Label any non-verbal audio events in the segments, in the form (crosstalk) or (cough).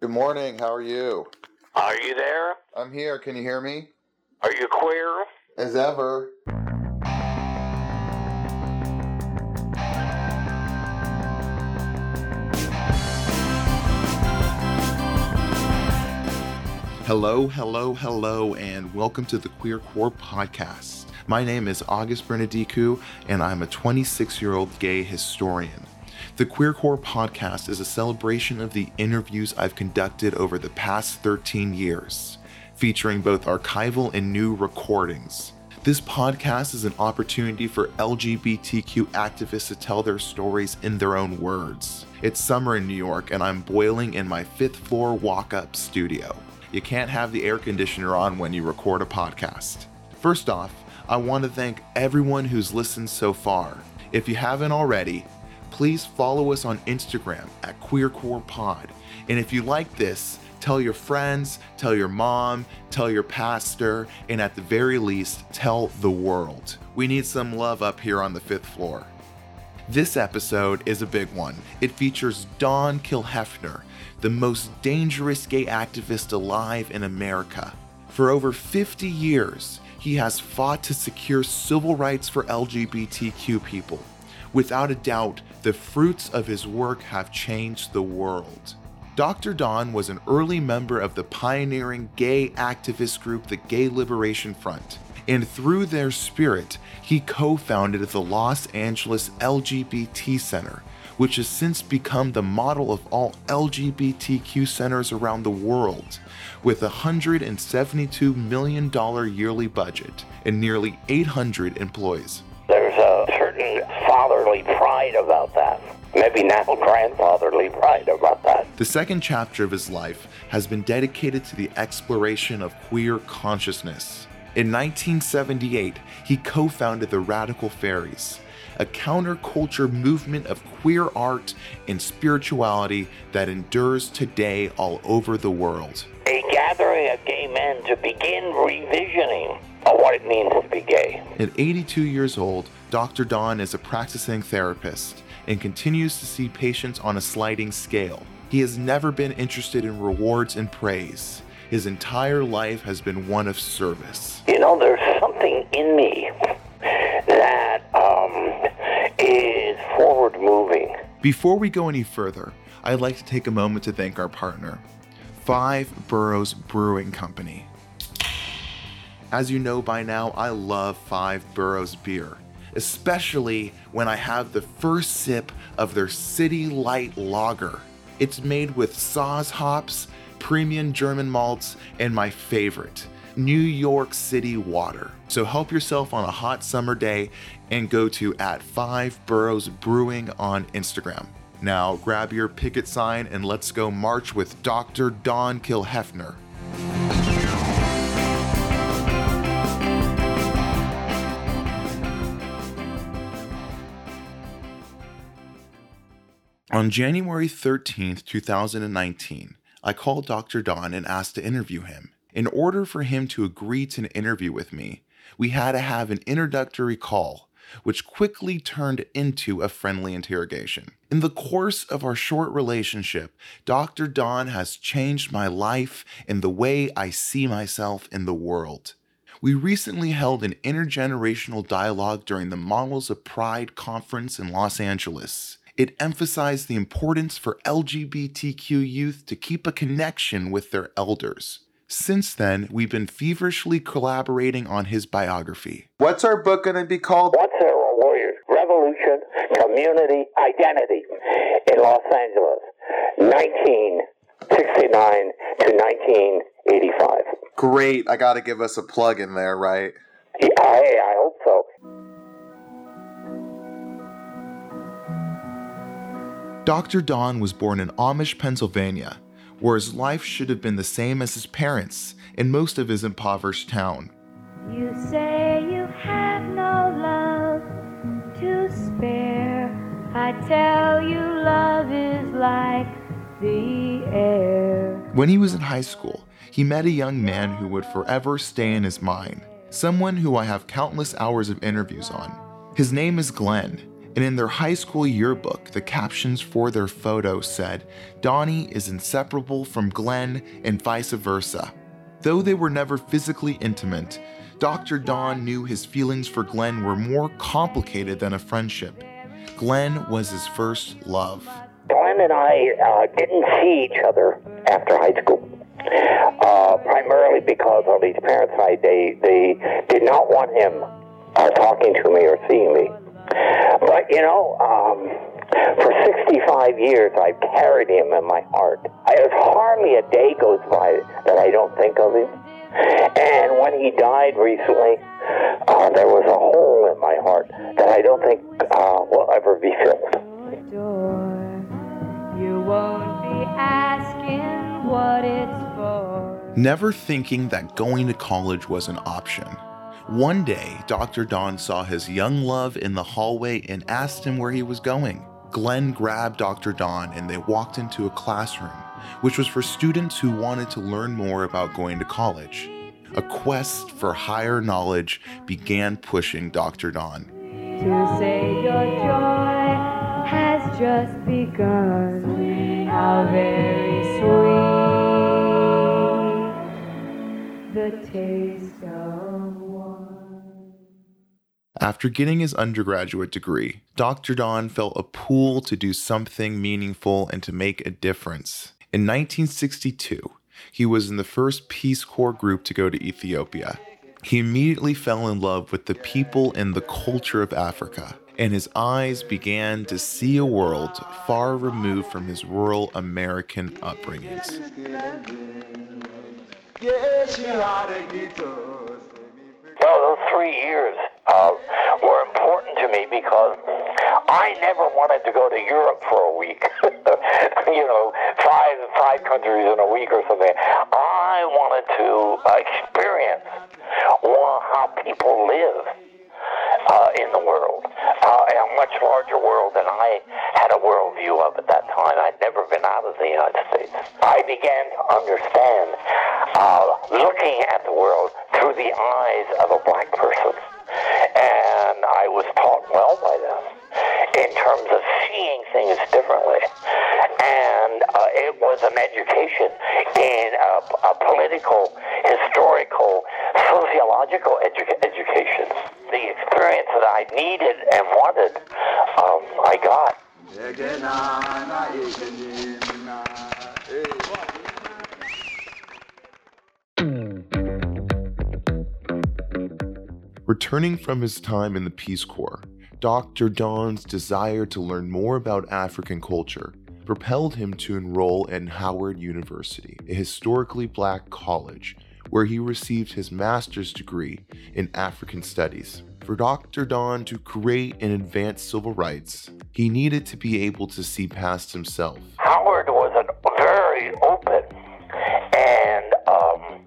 Good morning. How are you? Are you there? I'm here. Can you hear me? Are you queer? As ever. Hello, hello, hello, and welcome to the Queer Core Podcast. My name is August Bernadicou, and I'm a 26 year old gay historian. The Queer Core Podcast is a celebration of the interviews I've conducted over the past 13 years, featuring both archival and new recordings. This podcast is an opportunity for LGBTQ activists to tell their stories in their own words. It's summer in New York, and I'm boiling in my fifth floor walk up studio. You can't have the air conditioner on when you record a podcast. First off, I want to thank everyone who's listened so far. If you haven't already, please follow us on Instagram at QueerCorePod. And if you like this, tell your friends, tell your mom, tell your pastor, and at the very least, tell the world. We need some love up here on the fifth floor. This episode is a big one. It features Don Kilhefner, the most dangerous gay activist alive in America. For over 50 years, he has fought to secure civil rights for LGBTQ people. Without a doubt, the fruits of his work have changed the world. Dr. Don was an early member of the pioneering gay activist group, the Gay Liberation Front, and through their spirit, he co founded the Los Angeles LGBT Center, which has since become the model of all LGBTQ centers around the world, with a $172 million yearly budget and nearly 800 employees. A certain fatherly pride about that. Maybe now (laughs) grandfatherly pride about that. The second chapter of his life has been dedicated to the exploration of queer consciousness. In 1978, he co founded the Radical Faeries, a counterculture movement of queer art and spirituality that endures today all over the world. A gathering of gay men to begin revisioning of what it means to be gay. At 82 years old, Dr. Don is a practicing therapist and continues to see patients on a sliding scale. He has never been interested in rewards and praise. His entire life has been one of service. You know, there's something in me that um, is forward moving. Before we go any further, I'd like to take a moment to thank our partner, Five Boroughs Brewing Company. As you know by now, I love Five Boroughs beer, especially when I have the first sip of their City Light Lager. It's made with Saaz hops, premium German malts, and my favorite, New York City water. So help yourself on a hot summer day and go to at Five Boroughs Brewing on Instagram. Now grab your picket sign and let's go march with Dr. Don Kilhefner. On January 13th, 2019, I called Dr. Don and asked to interview him. In order for him to agree to an interview with me, we had to have an introductory call, which quickly turned into a friendly interrogation. In the course of our short relationship, Dr. Don has changed my life and the way I see myself in the world. We recently held an intergenerational dialogue during the Models of Pride conference in Los Angeles. It emphasized the importance for LGBTQ youth to keep a connection with their elders. Since then, we've been feverishly collaborating on his biography. What's our book going to be called? What's a Warriors? Revolution, community, identity in Los Angeles, 1969 to 1985. Great. I got to give us a plug in there, right? Yeah, I, I hope so. Dr. Don was born in Amish, Pennsylvania, where his life should have been the same as his parents in most of his impoverished town. You say you have no love to spare. I tell you, love is like the air. When he was in high school, he met a young man who would forever stay in his mind, someone who I have countless hours of interviews on. His name is Glenn, And in their high school yearbook, the captions for their photo said, Donnie is inseparable from Glenn and vice versa. Though they were never physically intimate, Dr. Don knew his feelings for Glenn were more complicated than a friendship. Glenn was his first love. Glenn and I uh, didn't see each other after high school. Uh, primarily because on his parents' they, they did not want him uh, talking to me or seeing me. But, you know, um, for 65 years, I've carried him in my heart. There's hardly a day goes by that I don't think of him. And when he died recently, uh, there was a hole in my heart that I don't think uh, will ever be filled. You won't be asking what it's for. Never thinking that going to college was an option. One day, Dr. Don saw his young love in the hallway and asked him where he was going. Glenn grabbed Dr. Don and they walked into a classroom, which was for students who wanted to learn more about going to college. A quest for higher knowledge began pushing Dr. Don. To say your joy has just begun. How very sweet the taste of. After getting his undergraduate degree, Dr. Don felt a pull to do something meaningful and to make a difference. In 1962, he was in the first Peace Corps group to go to Ethiopia. He immediately fell in love with the people and the culture of Africa, and his eyes began to see a world far removed from his rural American upbringings. Well, those three years uh, were important to me because I never wanted to go to Europe for a week. (laughs) you know, five five countries in a week or something. I wanted to experience how people live uh, in the world, uh, a much larger world than I had a worldview of at that time. I'd never been out of the United States. I began to understand uh, looking at the world through the eyes of a black person. And I was taught well by them in terms of seeing things differently. And uh, it was an education in a, a political, historical, sociological edu- education. The experience that I needed and wanted, um, I got. Returning from his time in the Peace Corps, Dr. Don's desire to learn more about African culture propelled him to enroll in Howard University, a historically black college, where he received his master's degree in African Studies. For Dr. Don to create and advance civil rights, he needed to be able to see past himself. Howard was a very open and um,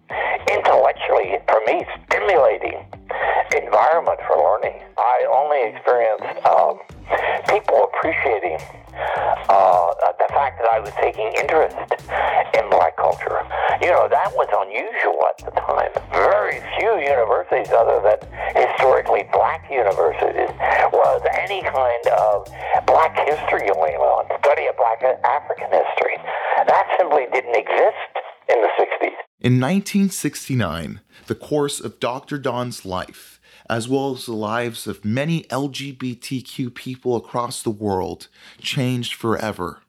intellectually, for me, stimulating environment for learning. I only experienced um, people appreciating uh, the fact that I was taking interest in black culture. You know, that was unusual at the time. Very few universities, other than historically black universities, was any kind of black history going on, study of black African history. That simply didn't exist in the 60s. In 1969, the course of Dr. Don's life, as well as the lives of many LGBTQ people across the world, changed forever.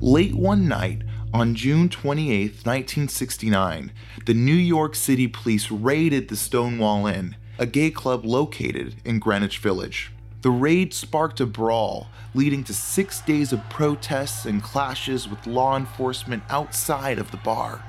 Late one night, on June 28, 1969, the New York City Police raided the Stonewall Inn, a gay club located in Greenwich Village. The raid sparked a brawl, leading to six days of protests and clashes with law enforcement outside of the bar.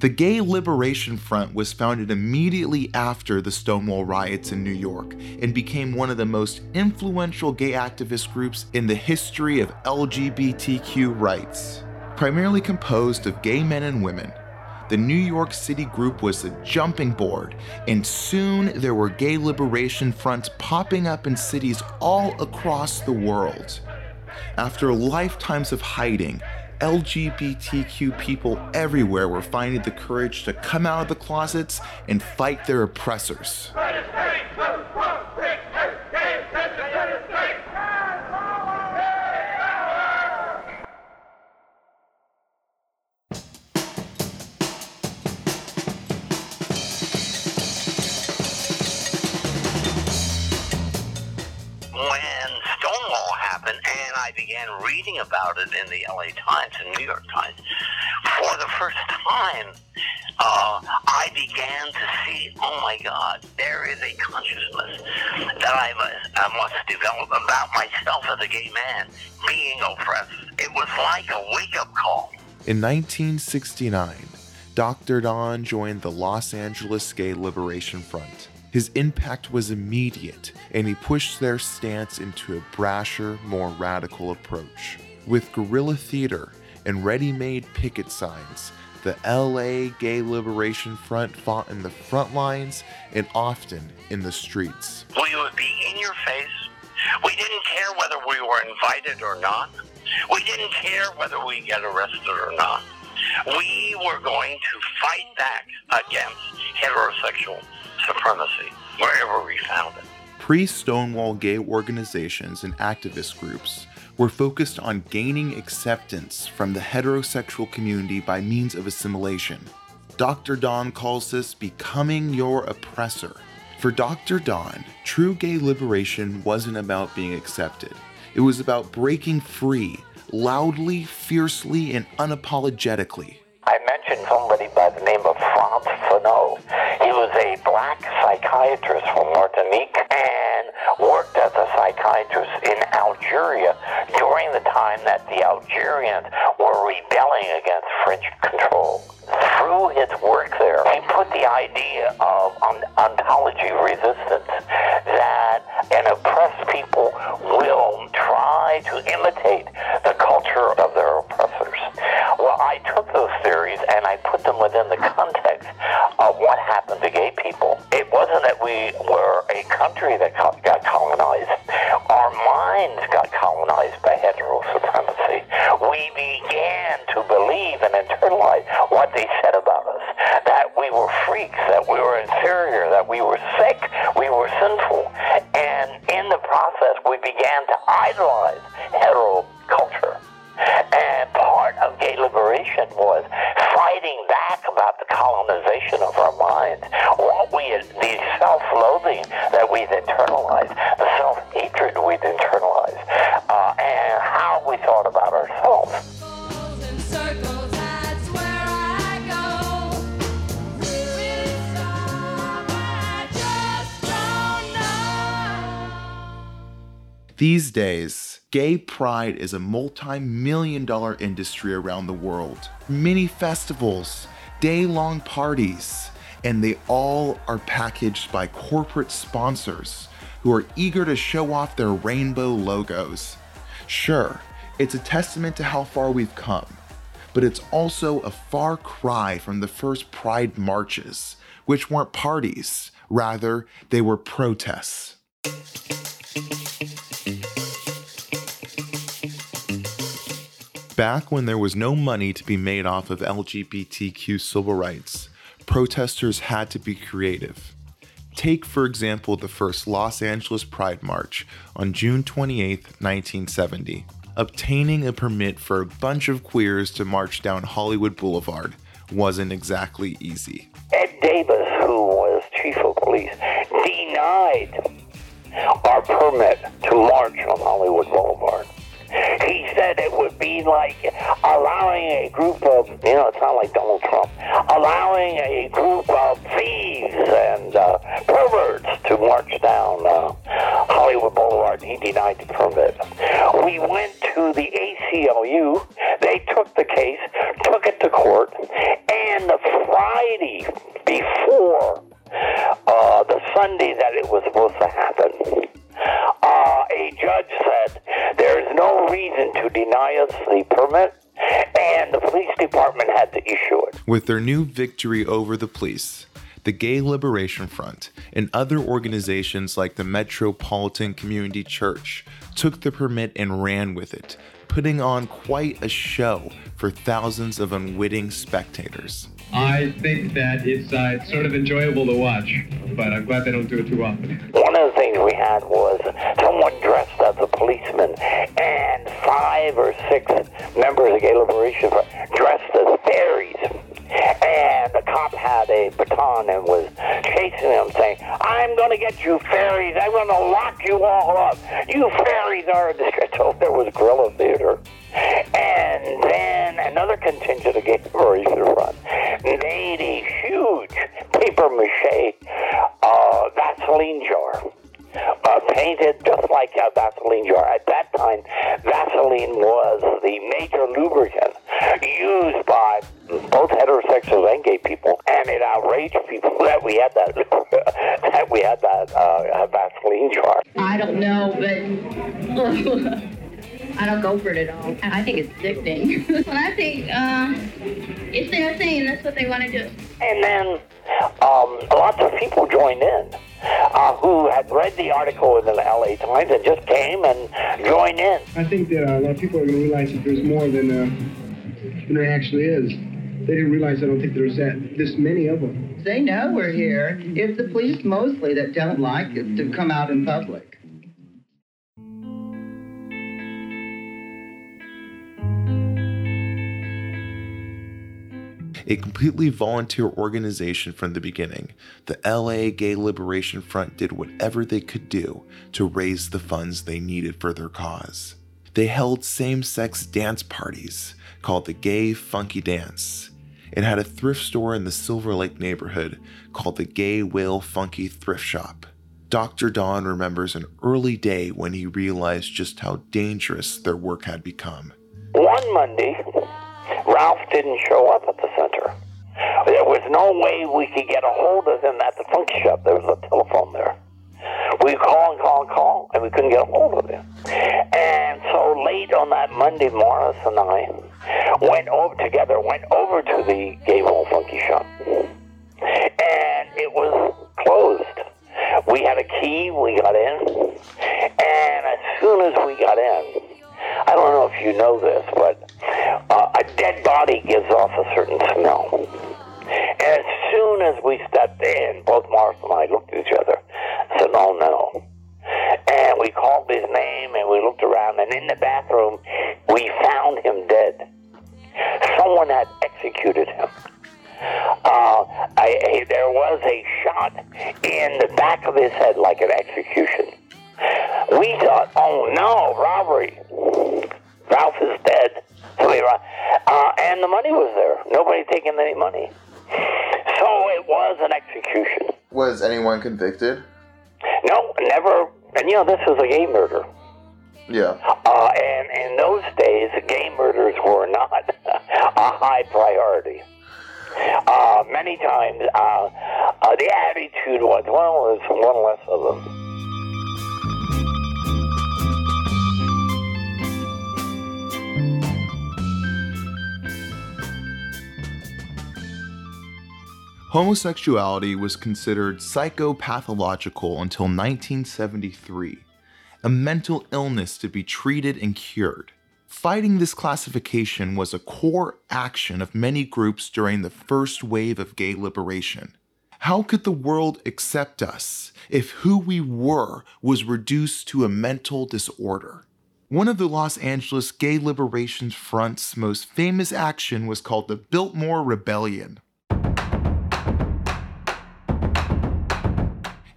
The Gay Liberation Front was founded immediately after the Stonewall riots in New York and became one of the most influential gay activist groups in the history of LGBTQ rights. Primarily composed of gay men and women, the New York City group was a jumping board, and soon there were gay liberation fronts popping up in cities all across the world. After lifetimes of hiding, LGBTQ people everywhere were finding the courage to come out of the closets and fight their oppressors. About it in the LA Times and New York Times, for the first time, uh, I began to see, oh my God, there is a consciousness that I must, I must develop about myself as a gay man being oppressed. It was like a wake up call. In 1969, Dr. Don joined the Los Angeles Gay Liberation Front. His impact was immediate, and he pushed their stance into a brasher, more radical approach. With guerrilla theater and ready made picket signs, the LA Gay Liberation Front fought in the front lines and often in the streets. We would be in your face. We didn't care whether we were invited or not. We didn't care whether we get arrested or not. We were going to fight back against heterosexual supremacy wherever we found it. Pre Stonewall gay organizations and activist groups were focused on gaining acceptance from the heterosexual community by means of assimilation. Dr. Don calls this becoming your oppressor. For Dr. Don, true gay liberation wasn't about being accepted, it was about breaking free, loudly, fiercely, and unapologetically. I mentioned somebody by the name of Frantz Fanon. He was a black psychiatrist from Martinique and worked as a psychiatrist in Algeria during the time that the Algerians were rebelling against French control. Through his work there, he put the idea of on- ontology resistance that an oppressed people will try to imitate the culture of their oppressors. Well, I took those theories and I put them within the context of what happened to gay people. It wasn't that we were a country that got colonized. Our minds got colonized by hetero supremacy. We began to believe and internalize what they said about us. That we were freaks, that we were inferior, that we were sick, we were sinful. And in the process, we began to idolize hetero colonization of our minds. What we the self-loathing that we've internalized, the self-hatred we've internalized, uh, and how we thought about ourselves. These days, gay pride is a multi million dollar industry around the world. Many festivals, day long parties, and they all are packaged by corporate sponsors who are eager to show off their rainbow logos. Sure, it's a testament to how far we've come, but it's also a far cry from the first pride marches, which weren't parties, rather, they were protests. Back when there was no money to be made off of LGBTQ civil rights, protesters had to be creative. Take, for example, the first Los Angeles Pride March on June 28, 1970. Obtaining a permit for a bunch of queers to march down Hollywood Boulevard wasn't exactly easy. Ed Davis, who was chief of police, denied our permit to march on Hollywood Boulevard. He said it would be like allowing a group of, you know, it's not like Donald Trump, allowing a group of thieves and uh, perverts to march down uh, Hollywood Boulevard. He denied the permit. We went to the ACLU. They took the case, took it to court, and the Friday before uh, the Sunday that it was supposed to happen, uh, a judge said there is no reason to deny us the permit, and the police department had to issue it. With their new victory over the police, the Gay Liberation Front, and other organizations like the Metropolitan Community Church took the permit and ran with it, putting on quite a show for thousands of unwitting spectators. I think that it's, uh, it's sort of enjoyable to watch, but I'm glad they don't do it too often. Five or six members of Gay Liberation Front dressed as fairies. And the cop had a baton and was chasing them, saying, I'm going to get you fairies. I'm going to lock you all up. You fairies are the street. (laughs) So there was guerrilla theater. And then another contingent of Gay Liberation Front made a huge paper mache uh, Vaseline jar uh, painted just like a Vaseline jar. At that time, Vaseline was the major lubricant used by both heterosexuals and gay people, and it outraged people (laughs) that we had that (laughs) that we had that uh, Vaseline jar. I don't know, but (laughs) I don't go for it at all. I think it's sickening. Well, I think uh, it's their thing. That's what they want to do. And then um, lots of people joined in uh, who had read the article in the LA Times and just came and joined in. I think that uh, a lot of people are going to realize that there's more than, uh, than there actually is. They didn't realize, I don't think there's that this many of them. They know we're here. It's the police mostly that don't like it to come out in public. A completely volunteer organization from the beginning, the LA Gay Liberation Front did whatever they could do to raise the funds they needed for their cause. They held same sex dance parties called the Gay Funky Dance. It had a thrift store in the Silver Lake neighborhood called the Gay Whale Funky Thrift Shop. Dr. Don remembers an early day when he realized just how dangerous their work had become. One Monday, Ralph didn't show up at the. There was no way we could get a hold of him at the funky shop. There was a telephone there. We call and call and call, and we couldn't get a hold of him. And so late on that Monday, Morris and I went over together, went over to the Wall Funky Shop, convicted? No, never. And you know, this is a gay murder. Homosexuality was considered psychopathological until 1973, a mental illness to be treated and cured. Fighting this classification was a core action of many groups during the first wave of gay liberation. How could the world accept us if who we were was reduced to a mental disorder? One of the Los Angeles Gay Liberation Front's most famous action was called the Biltmore Rebellion.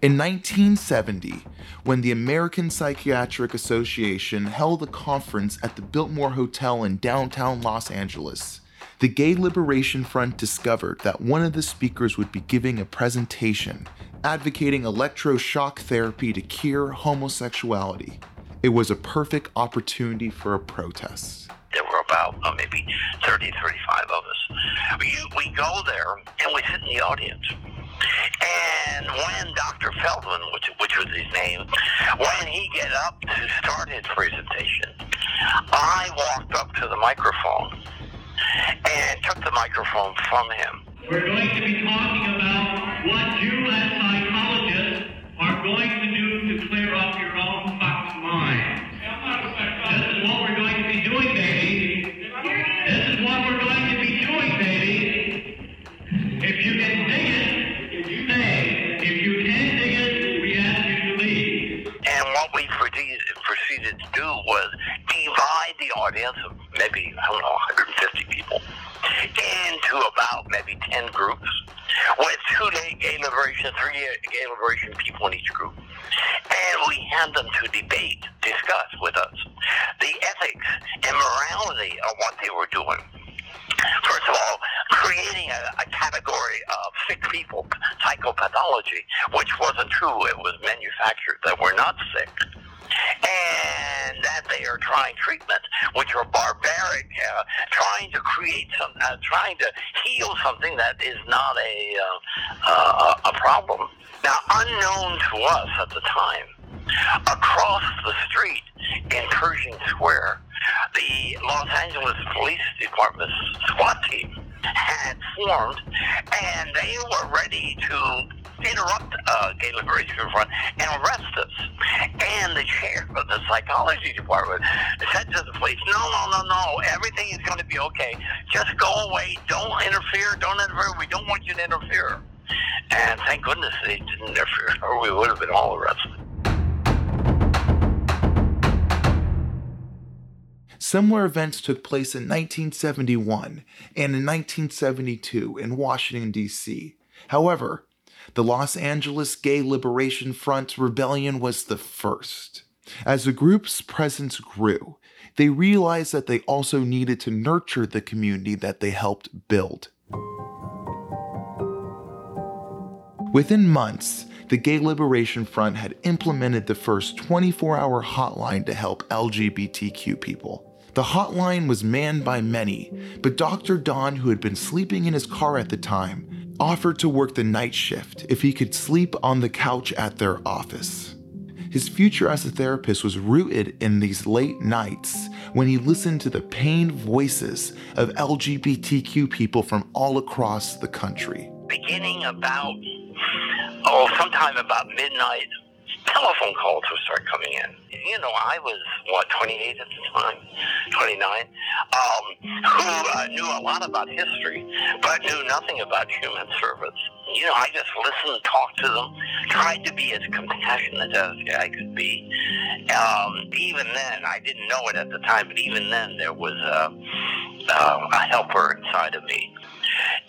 In 1970, when the American Psychiatric Association held a conference at the Biltmore Hotel in downtown Los Angeles, the Gay Liberation Front discovered that one of the speakers would be giving a presentation advocating electroshock therapy to cure homosexuality. It was a perfect opportunity for a protest. There were about uh, maybe 30, 35 of us. We, we go there and we sit in the audience. And when Dr. Feldman, which, which was his name, when he get up to start his presentation, I walked up to the microphone and took the microphone from him. We're going to be talking about what you as psychologists are going to do to clear up your own fucked mind. This is what we're going to be doing, baby. This is what we're going to be doing, baby. If you can dig it. Maybe, I don't know, 150 people, into about maybe 10 groups with two gay gay liberation, three gay liberation people in each group. And we had them to debate, discuss with us the ethics and morality of what they were doing. First of all, creating a, a category of sick people, psychopathology, which wasn't true. It was manufactured that we're not sick. And that they are trying treatments which are barbaric, uh, trying to create some, uh, trying to heal something that is not a uh, uh, a problem. Now, unknown to us at the time, across the street in Pershing Square, the Los Angeles Police Department's SWAT team had formed, and they were ready to interrupt uh, Gay Liberation and arrest us. And the chair of the psychology department said to the police, "No, no, no, no. Everything is going to be okay. Just go away. Don't interfere. Don't interfere. We don't want you to interfere." And thank goodness they didn't interfere, or we would have been all arrested. Similar events took place in 1971 and in 1972 in Washington, D.C. However, the Los Angeles Gay Liberation Front rebellion was the first. As the group's presence grew, they realized that they also needed to nurture the community that they helped build. Within months, the Gay Liberation Front had implemented the first 24 hour hotline to help LGBTQ people. The hotline was manned by many, but Dr. Don, who had been sleeping in his car at the time, offered to work the night shift if he could sleep on the couch at their office. His future as a therapist was rooted in these late nights when he listened to the pained voices of LGBTQ people from all across the country. beginning about oh sometime about midnight telephone calls would start coming in. You know i was what 28 at the time? 29 um, who uh, knew a lot about history but knew nothing about human service. You know i just listened talked to them tried to be as compassionate as i could be. Um, even then i didn't know it at the time but even then there was a, uh, a helper inside of me.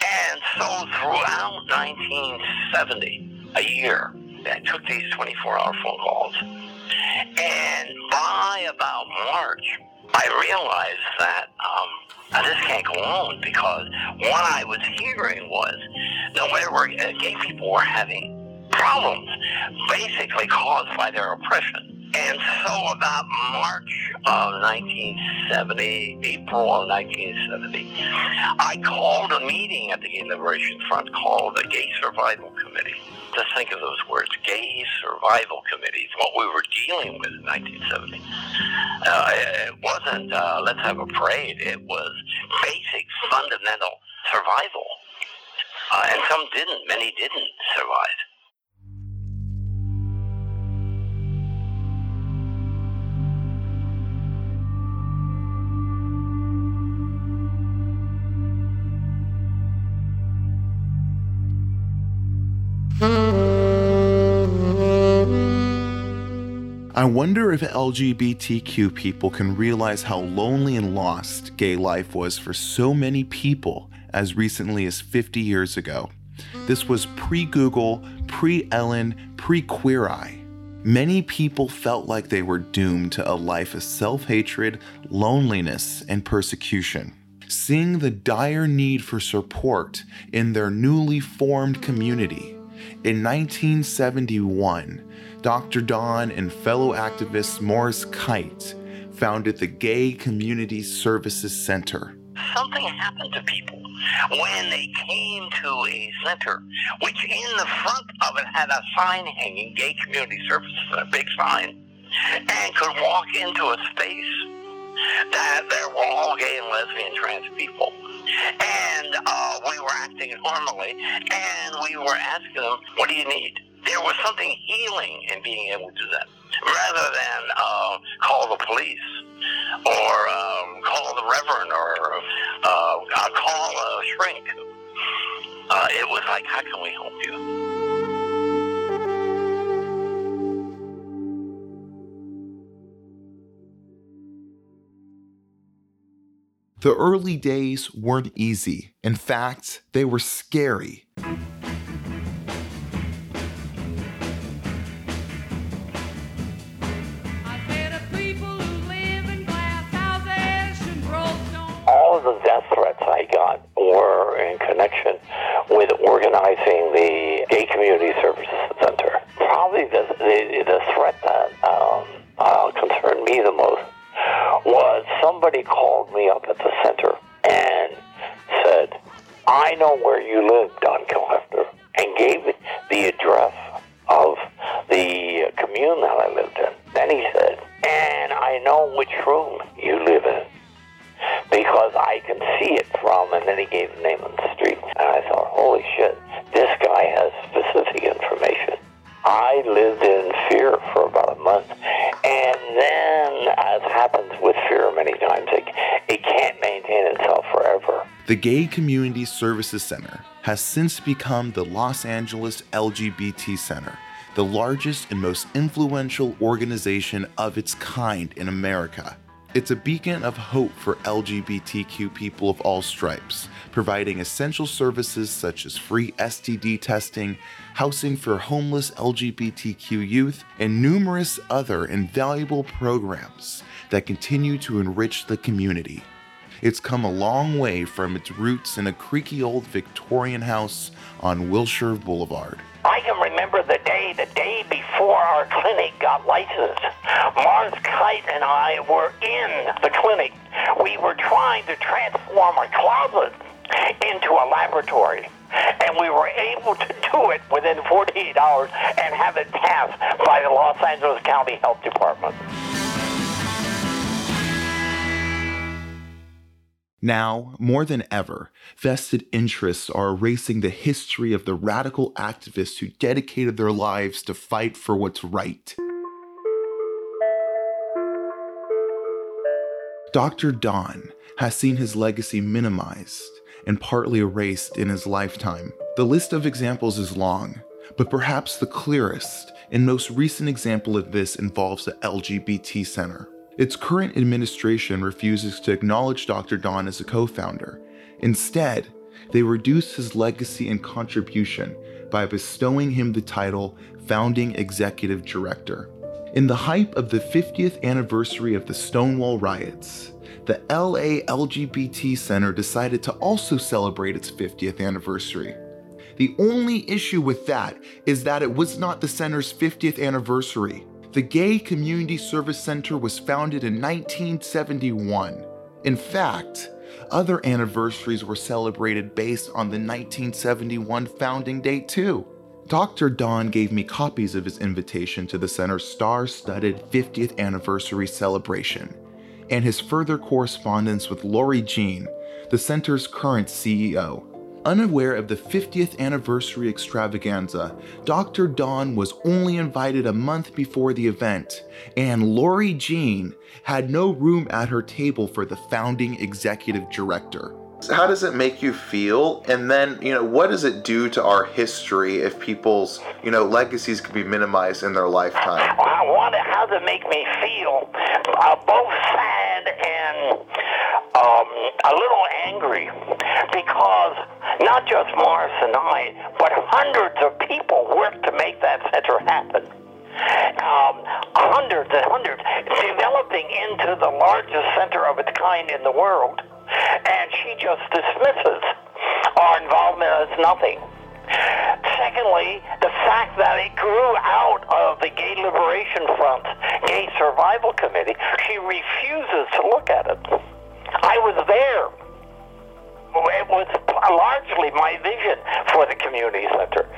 And so throughout 1970, a year, I took these 24 hour phone calls. And by about March, I realized that um, this can't go on because what I was hearing was that we were, uh, gay people were having problems, basically caused by their oppression. And so about March of 1970, April of 1970, I called a meeting at the Liberation Front called the Gay Survival Committee. Just think of those words, Gay Survival Committee, what we were dealing with in 1970. Uh, it wasn't, uh, let's have a parade. It was basic, fundamental survival. Uh, and some didn't, many didn't survive. I wonder if LGBTQ people can realize how lonely and lost gay life was for so many people as recently as 50 years ago. This was pre Google, pre Ellen, pre Queer Eye. Many people felt like they were doomed to a life of self hatred, loneliness, and persecution. Seeing the dire need for support in their newly formed community, in 1971, Dr. Don and fellow activist Morris Kight founded the Gay Community Services Center. something happened to people when they came to a center, which in the front of it had a sign hanging, Gay Community Services, a big sign, and could walk into a space that there were all gay and lesbian trans people. And uh, we were acting normally, and we were asking them, what do you need? There was something healing in being able to do that, rather than uh, call the police or um, call the reverend or uh, uh, call a shrink. Uh, it was like, how can we help you? The early days weren't easy. In fact, they were scary. You live in because I can see it from, and then he gave the name of the street. And I thought, holy shit, this guy has specific information. I lived in fear for about a month. And then, as happens with fear many times, it, it can't maintain itself forever. The Gay Community Services Center has since become the Los Angeles LGBT Center, the largest and most influential organization of its kind in America. It's a beacon of hope for LGBTQ people of all stripes, providing essential services such as free STD testing, housing for homeless LGBTQ youth, and numerous other invaluable programs that continue to enrich the community. It's come a long way from its roots in a creaky old Victorian house on Wilshire Boulevard. I can remember the day, the day before our clinic got licensed. Morris Kight and I were in the clinic. We were trying to transform our closet into a laboratory. And we were able to do it within 48 hours and have it passed by the Los Angeles County Health Department. Now, more than ever, vested interests are erasing the history of the radical activists who dedicated their lives to fight for what's right. Dr. Don has seen his legacy minimized and partly erased in his lifetime. The list of examples is long, but perhaps the clearest and most recent example of this involves the LGBT Center. Its current administration refuses to acknowledge Dr. Don as a co founder. Instead, they reduce his legacy and contribution by bestowing him the title Founding Executive Director. In the hype of the 50th anniversary of the Stonewall riots, the LA LGBT Center decided to also celebrate its 50th anniversary. The only issue with that is that it was not the center's 50th anniversary. The Gay Community Service Center was founded in 1971. In fact, other anniversaries were celebrated based on the 1971 founding date, too. Dr. Don gave me copies of his invitation to the center's star studded 50th anniversary celebration and his further correspondence with Lorri Jean, the center's current CEO. Unaware of the 50th anniversary extravaganza, Dr. Don was only invited a month before the event, and Lorri Jean had no room at her table for the founding executive director. How does it make you feel? And then, you know, what does it do to our history if people's, you know, legacies could be minimized in their lifetime? I wonder how to make me feel uh, both sad and um, a little angry because not just Morris and I, but hundreds of people worked to make that center happen. Um, hundreds and hundreds, developing into the largest center of its kind in the world, and she just dismisses our involvement as nothing. Secondly, the fact that it grew out of the Gay Liberation Front, Gay Survival Committee, she refuses to look at it. I was there. It was largely my vision for the community center.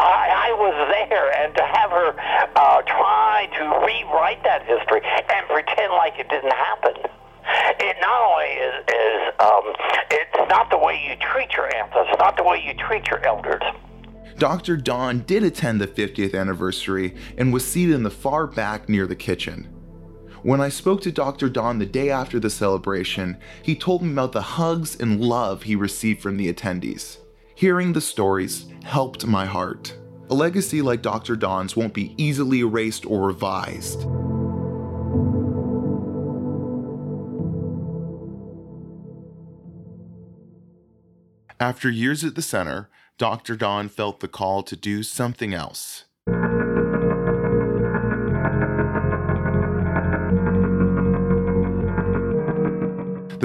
I, I was there, and to have her uh, try to rewrite that history and pretend like it didn't happen. It not only is, is um, it's not the way you treat your ancestors, not the way you treat your elders. Dr. Don did attend the 50th anniversary and was seated in the far back near the kitchen. When I spoke to Dr. Don the day after the celebration, he told me about the hugs and love he received from the attendees. Hearing the stories helped my heart. A legacy like Dr. Don's won't be easily erased or revised. After years at the center, Dr. Don felt the call to do something else.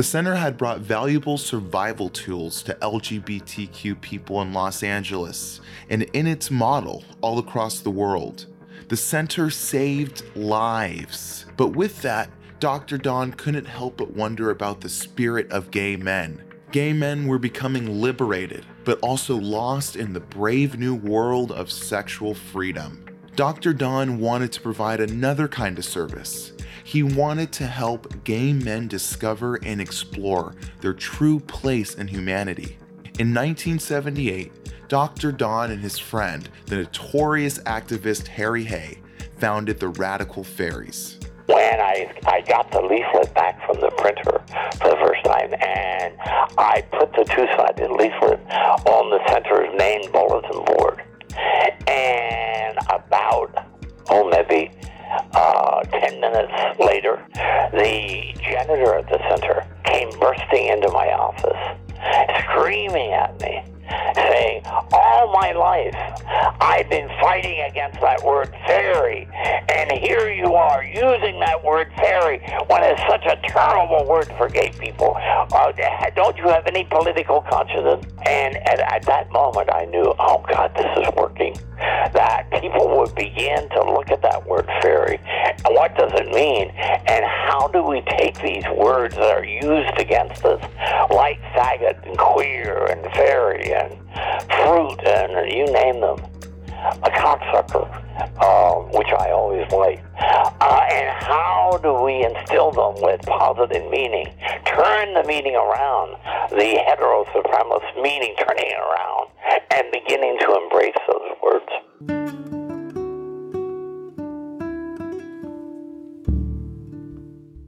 The center had brought valuable survival tools to LGBTQ people in Los Angeles and in its model all across the world. The center saved lives. But with that, Dr. Don couldn't help but wonder about the spirit of gay men. Gay men were becoming liberated, but also lost in the brave new world of sexual freedom. Dr. Don wanted to provide another kind of service. He wanted to help gay men discover and explore their true place in humanity. In 1978, Dr. Don and his friend, the notorious activist Harry Hay, founded the Radical Faeries. when I, I got the leaflet back from the printer for the first time, and I put the two-sided leaflet on the center's main bulletin board. And about, oh, maybe uh, 10 minutes later, the janitor at the center came bursting into my office, screaming at me, saying, All my life, I've been fighting against that word fairy, and here you are using that word fairy when it's such a terrible word for gay people. Uh, don't you have any political conscience? And at, at that moment, I knew, oh God, this is working. That people would begin to look at that word fairy. And what does it mean? And how do we take these words that are used against us, like faggot and queer and fairy and fruit and you name them, a cocksucker, uh, which I always like. Uh, and how do we instill them with positive meaning? Turn the meaning around, the hetero supremacist meaning, turning it around and beginning to embrace those words.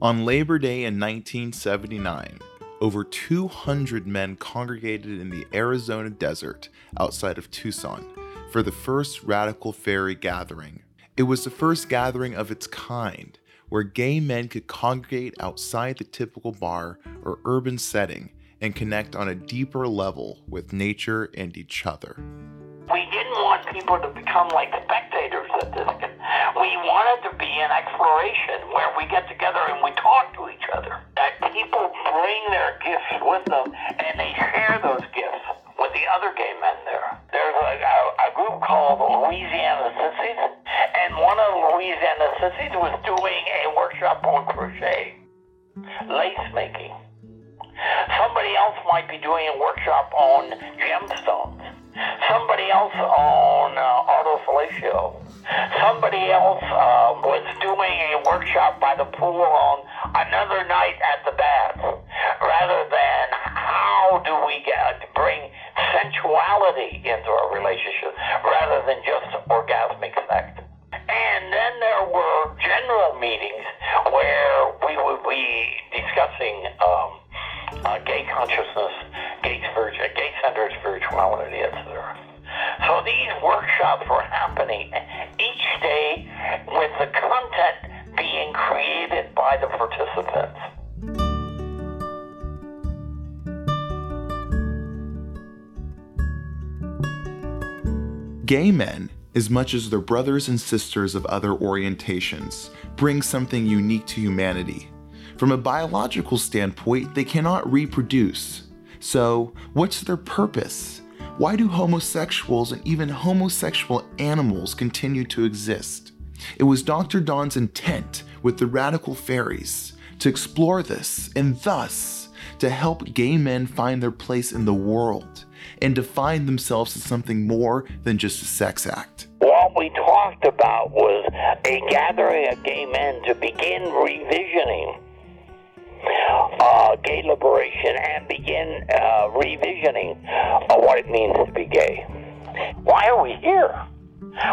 On Labor Day in 1979, over 200 men congregated in the Arizona desert outside of Tucson for the first Radical Faerie gathering. It was the first gathering of its kind where gay men could congregate outside the typical bar or urban setting and connect on a deeper level with nature and each other. We didn't want people to become like spectators at this. We wanted to be an exploration where we get together and we talk to each other. That people bring their gifts with them and they share those gifts with the other gay men there. There's a, a, a group called Louisiana Sissies, and one of Louisiana Sissies was doing a workshop on crochet, lace making. Somebody else might be doing a workshop on gemstones. Somebody else on uh, autofellatio. Somebody else uh, was doing a workshop by the pool on another night as much as their brothers and sisters of other orientations, bring something unique to humanity. From a biological standpoint, they cannot reproduce. So, what's their purpose? Why do homosexuals and even homosexual animals continue to exist? It was Dr. Don's intent with the Radical Faeries to explore this and thus to help gay men find their place in the world and define themselves as something more than just a sex act. What we talked about was a gathering of gay men to begin revisioning uh, gay liberation and begin uh, revisioning uh, what it means to be gay. Why are we here?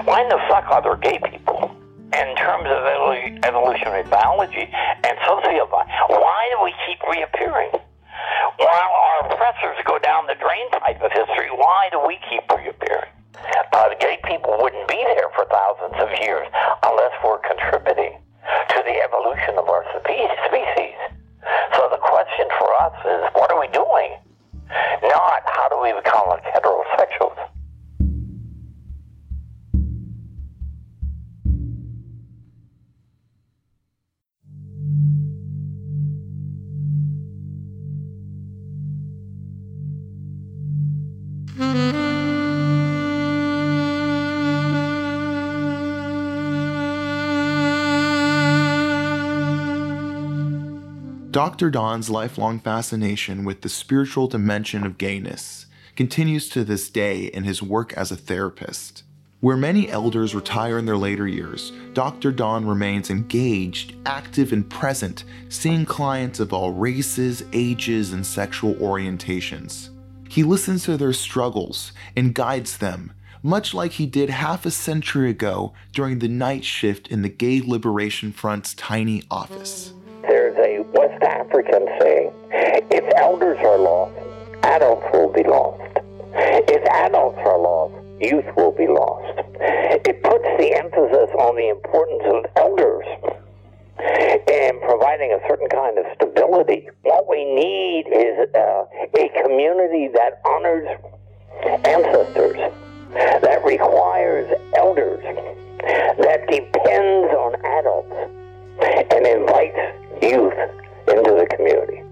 Why in the fuck are there gay people? In terms of evolutionary biology and sociobiology, why do we keep reappearing? While our oppressors go down the drain pipe of history, why do we keep reappearing? Uh, the gay people wouldn't be there for thousands of years unless we're contributing to the evolution of our species. So the question for us is, what are we doing? Not how do we Dr. Don's lifelong fascination with the spiritual dimension of gayness continues to this day in his work as a therapist. Where many elders retire in their later years, Dr. Don remains engaged, active, and present, seeing clients of all races, ages, and sexual orientations. He listens to their struggles and guides them, much like he did half a century ago during the night shift in the Gay Liberation Front's tiny office. West African saying if elders are lost, adults will be lost. If adults are lost, youth will be lost. It puts the emphasis on the importance of elders and providing a certain kind of stability. What we need is uh, a community that honors ancestors, that requires elders, that depends on adults, and invites youth into the community.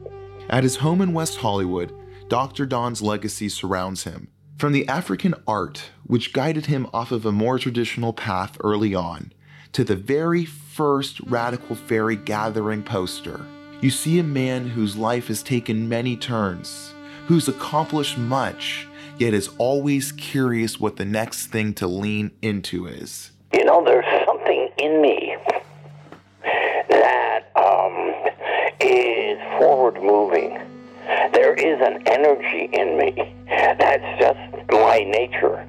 At his home in West Hollywood, Dr. Don's legacy surrounds him. From the African art, which guided him off of a more traditional path early on, to the very first Radical Faerie Gathering poster, you see a man whose life has taken many turns, who's accomplished much, yet is always curious what the next thing to lean into is. You know, there's something in me that forward moving. There is an energy in me that's just my nature.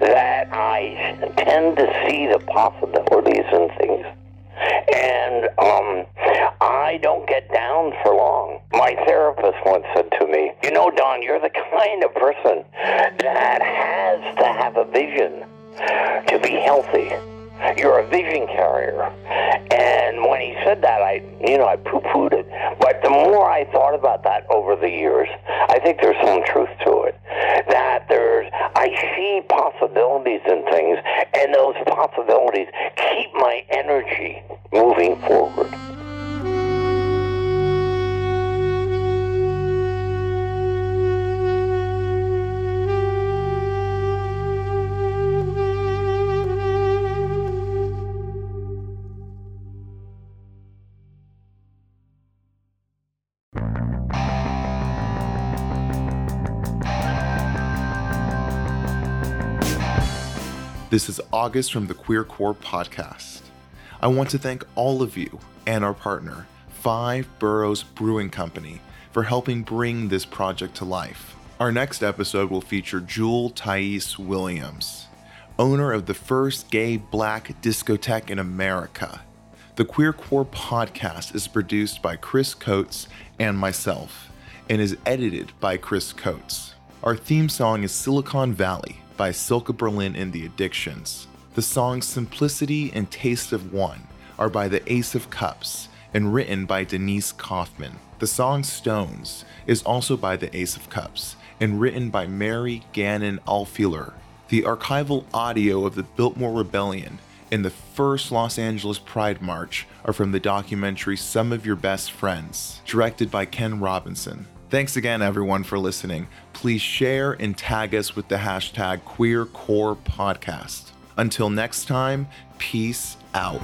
That I tend to see the possibilities in things. And um, I don't get down for long. My therapist once said to me, You know, Don, you're the kind of person that has to have a vision to be healthy. You're a vision carrier. And when he said that, I, you know, I poo-pooed it. But the more I thought about that over the years, I think there's some truth to it. That there's, I see possibilities in things, and those possibilities keep my energy moving forward. This is August from the Queer Core podcast. I want to thank all of you and our partner, Five Boroughs Brewing Company, for helping bring this project to life. Our next episode will feature Jewel Thais Williams, owner of the first gay black discotheque in America. The Queer Core podcast is produced by Chris Coates and myself and is edited by Chris Coates. Our theme song is Silicon Valley by Silka Berlin and the Addictions. The songs Simplicity and Taste of One are by the Ace of Cups and written by Denise Kaufman. The song Stones is also by the Ace of Cups and written by Mary Gannon Alfiler. The archival audio of the Biltmore Rebellion and the first Los Angeles Pride March are from the documentary Some of Your Best Friends, directed by Ken Robinson. Thanks again, everyone, for listening. Please share and tag us with the hashtag QueerCorePodcast. Until next time, peace out.